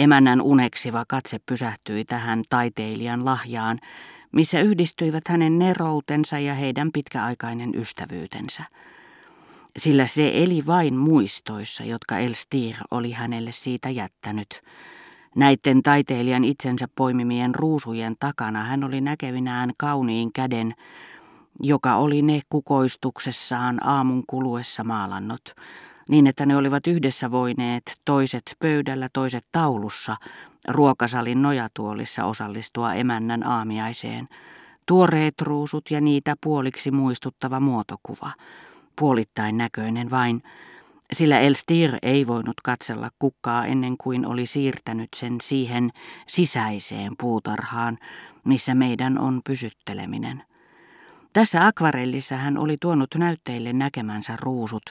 Emännän uneksiva katse pysähtyi tähän taiteilijan lahjaan, missä yhdistyivät hänen neroutensa ja heidän pitkäaikainen ystävyytensä. Sillä se eli vain muistoissa, jotka Elstir oli hänelle siitä jättänyt. Näiden taiteilijan itsensä poimimien ruusujen takana hän oli näkevinään kauniin käden, joka oli ne kukoistuksessaan aamun kuluessa maalannut, niin että ne olivat yhdessä voineet, toiset pöydällä, toiset taulussa, ruokasalin nojatuolissa osallistua emännän aamiaiseen. Tuoreet ruusut ja niitä puoliksi muistuttava muotokuva, puolittain näköinen vain, sillä Elstir ei voinut katsella kukkaa ennen kuin oli siirtänyt sen siihen sisäiseen puutarhaan, missä meidän on pysytteleminen. Tässä akvarellissa hän oli tuonut näytteille näkemänsä ruusut,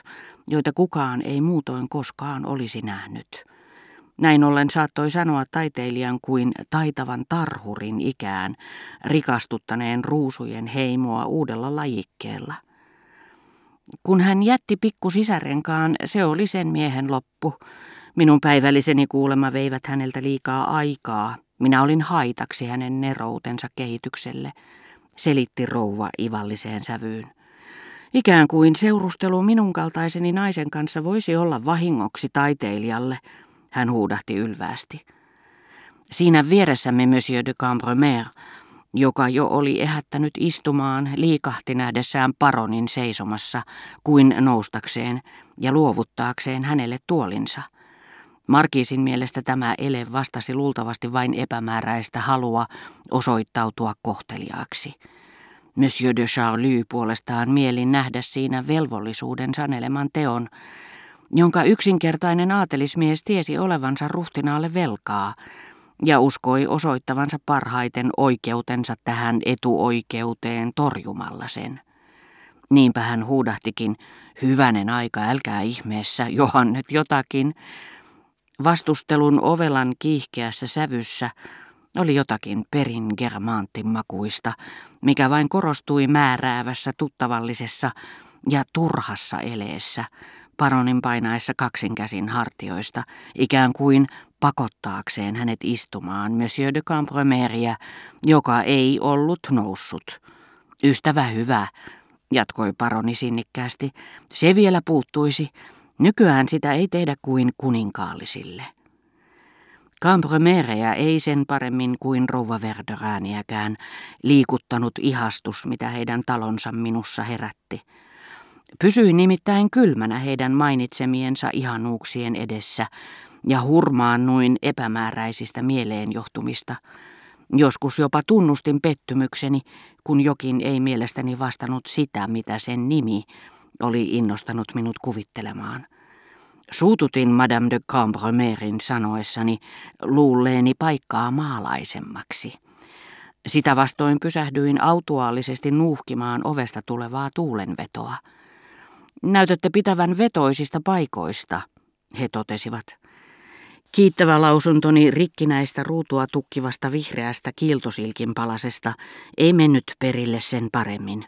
joita kukaan ei muutoin koskaan olisi nähnyt. Näin ollen saattoi sanoa taiteilijan kuin taitavan tarhurin ikään, rikastuttaneen ruusujen heimoa uudella lajikkeella. Kun hän jätti pikku sisärenkaan, se oli sen miehen loppu. Minun päivälliseni kuulema veivät häneltä liikaa aikaa. Minä olin haitaksi hänen neroutensa kehitykselle selitti rouva ivalliseen sävyyn. Ikään kuin seurustelu minun kaltaiseni naisen kanssa voisi olla vahingoksi taiteilijalle, hän huudahti ylväästi. Siinä vieressämme Monsieur de Cambremer, joka jo oli ehättänyt istumaan, liikahti nähdessään paronin seisomassa kuin noustakseen ja luovuttaakseen hänelle tuolinsa – Markiisin mielestä tämä ele vastasi luultavasti vain epämääräistä halua osoittautua kohteliaaksi. Monsieur de Charlie puolestaan mielin nähdä siinä velvollisuuden saneleman teon, jonka yksinkertainen aatelismies tiesi olevansa ruhtinaalle velkaa ja uskoi osoittavansa parhaiten oikeutensa tähän etuoikeuteen torjumalla sen. Niinpä hän huudahtikin, hyvänen aika, älkää ihmeessä, johan nyt jotakin, Vastustelun ovelan kiihkeässä sävyssä oli jotakin perin germaantin makuista, mikä vain korostui määräävässä tuttavallisessa ja turhassa eleessä, paronin painaessa kaksinkäsin hartioista, ikään kuin pakottaakseen hänet istumaan Monsieur de Cambremeria, joka ei ollut noussut. Ystävä hyvä, jatkoi paroni sinnikkäästi, se vielä puuttuisi, Nykyään sitä ei tehdä kuin kuninkaallisille. Cambremereä ei sen paremmin kuin rouva Verderääniäkään liikuttanut ihastus, mitä heidän talonsa minussa herätti. Pysyin nimittäin kylmänä heidän mainitsemiensa ihanuuksien edessä ja hurmaannuin epämääräisistä mieleenjohtumista. Joskus jopa tunnustin pettymykseni, kun jokin ei mielestäni vastannut sitä, mitä sen nimi oli innostanut minut kuvittelemaan. Suututin Madame de Cambremerin sanoessani luulleeni paikkaa maalaisemmaksi. Sitä vastoin pysähdyin autuaalisesti nuuhkimaan ovesta tulevaa tuulenvetoa. Näytätte pitävän vetoisista paikoista, he totesivat. Kiittävä lausuntoni rikkinäistä ruutua tukkivasta vihreästä kiiltosilkin palasesta ei mennyt perille sen paremmin.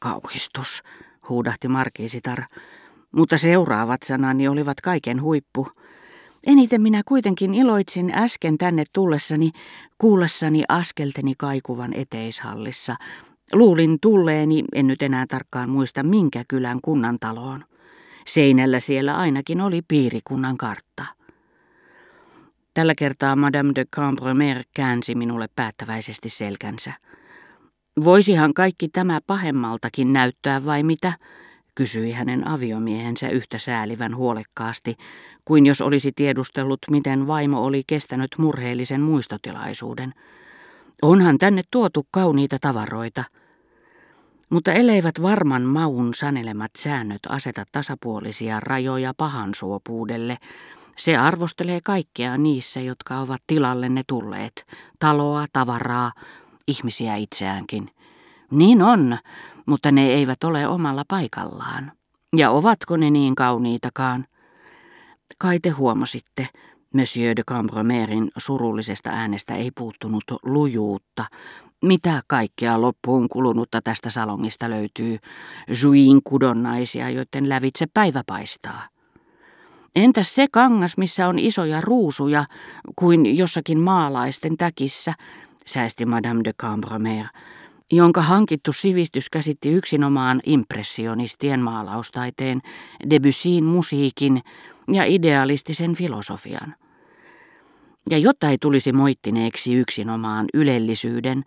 Kauhistus, huudahti markiisitar, mutta seuraavat sanani olivat kaiken huippu. Eniten minä kuitenkin iloitsin äsken tänne tullessani, kuullessani askelteni kaikuvan eteishallissa. Luulin tulleeni, en nyt enää tarkkaan muista minkä kylän kunnan taloon. Seinällä siellä ainakin oli piirikunnan kartta. Tällä kertaa Madame de Cambremer käänsi minulle päättäväisesti selkänsä. Voisihan kaikki tämä pahemmaltakin näyttää vai mitä, kysyi hänen aviomiehensä yhtä säälivän huolekkaasti, kuin jos olisi tiedustellut, miten vaimo oli kestänyt murheellisen muistotilaisuuden. Onhan tänne tuotu kauniita tavaroita. Mutta elleivät varman maun sanelemat säännöt aseta tasapuolisia rajoja pahansuopuudelle, se arvostelee kaikkea niissä, jotka ovat tilallenne tulleet, taloa, tavaraa, ihmisiä itseäänkin. Niin on, mutta ne eivät ole omalla paikallaan. Ja ovatko ne niin kauniitakaan? Kai te huomasitte, Monsieur de Cambromerin surullisesta äänestä ei puuttunut lujuutta. Mitä kaikkea loppuun kulunutta tästä salongista löytyy? Juin kudonnaisia, joiden lävitse päivä paistaa. Entäs se kangas, missä on isoja ruusuja, kuin jossakin maalaisten täkissä, säästi Madame de Cambromer, jonka hankittu sivistys käsitti yksinomaan impressionistien maalaustaiteen, Debussyin musiikin ja idealistisen filosofian. Ja jotta ei tulisi moittineeksi yksinomaan ylellisyyden,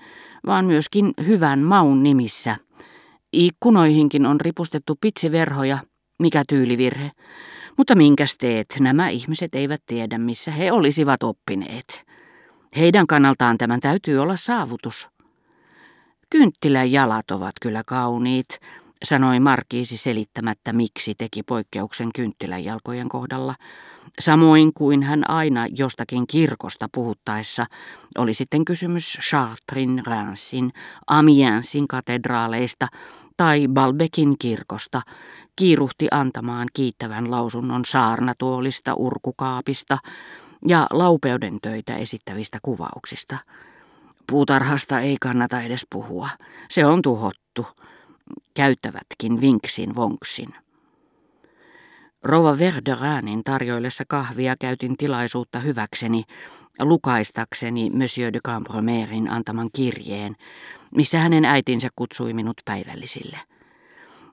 vaan myöskin hyvän maun nimissä, ikkunoihinkin on ripustettu pitsiverhoja, mikä tyylivirhe. Mutta minkäs teet, nämä ihmiset eivät tiedä, missä he olisivat oppineet. Heidän kannaltaan tämän täytyy olla saavutus. Kynttilän jalat ovat kyllä kauniit, sanoi Markiisi selittämättä, miksi teki poikkeuksen kynttilän jalkojen kohdalla, samoin kuin hän aina jostakin kirkosta puhuttaessa, oli sitten kysymys Chartrin, Reims,in Amiensin katedraaleista tai Balbekin kirkosta, kiiruhti antamaan kiittävän lausunnon saarnatuolista, urkukaapista ja laupeuden töitä esittävistä kuvauksista. Puutarhasta ei kannata edes puhua. Se on tuhottu. Käyttävätkin vinksin vonksin. Rova Verderanin tarjoillessa kahvia käytin tilaisuutta hyväkseni lukaistakseni Monsieur de Cambromerin antaman kirjeen, missä hänen äitinsä kutsui minut päivällisille.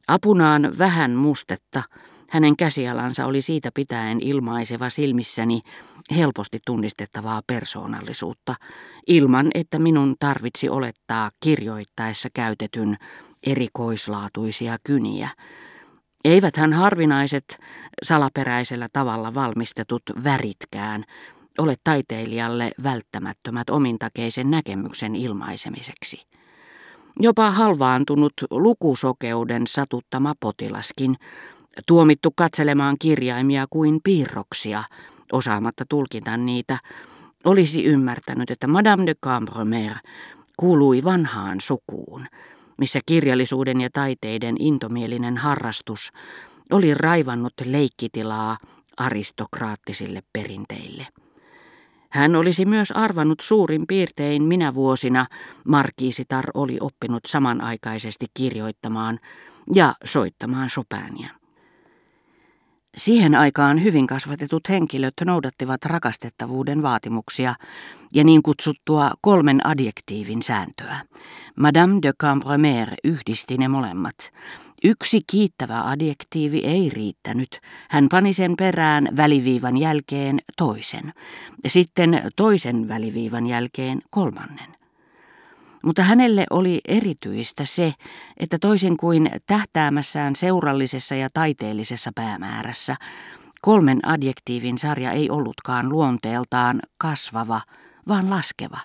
Apunaan vähän mustetta, hänen käsialansa oli siitä pitäen ilmaiseva silmissäni helposti tunnistettavaa persoonallisuutta, ilman että minun tarvitsi olettaa kirjoittaessa käytetyn erikoislaatuisia kyniä. Eiväthän harvinaiset salaperäisellä tavalla valmistetut väritkään ole taiteilijalle välttämättömät omintakeisen näkemyksen ilmaisemiseksi. Jopa halvaantunut lukusokeuden satuttama potilaskin, tuomittu katselemaan kirjaimia kuin piirroksia, osaamatta tulkita niitä, olisi ymmärtänyt, että Madame de Cambromer kuului vanhaan sukuun, missä kirjallisuuden ja taiteiden intomielinen harrastus oli raivannut leikkitilaa aristokraattisille perinteille. Hän olisi myös arvannut suurin piirtein minä vuosina Markiisitar oli oppinut samanaikaisesti kirjoittamaan ja soittamaan Chopinia. Siihen aikaan hyvin kasvatetut henkilöt noudattivat rakastettavuuden vaatimuksia ja niin kutsuttua kolmen adjektiivin sääntöä. Madame de Cambremer yhdisti ne molemmat. Yksi kiittävä adjektiivi ei riittänyt. Hän pani sen perään väliviivan jälkeen toisen, sitten toisen väliviivan jälkeen kolmannen. Mutta hänelle oli erityistä se, että toisin kuin tähtäämässään seurallisessa ja taiteellisessa päämäärässä, kolmen adjektiivin sarja ei ollutkaan luonteeltaan kasvava, vaan laskeva.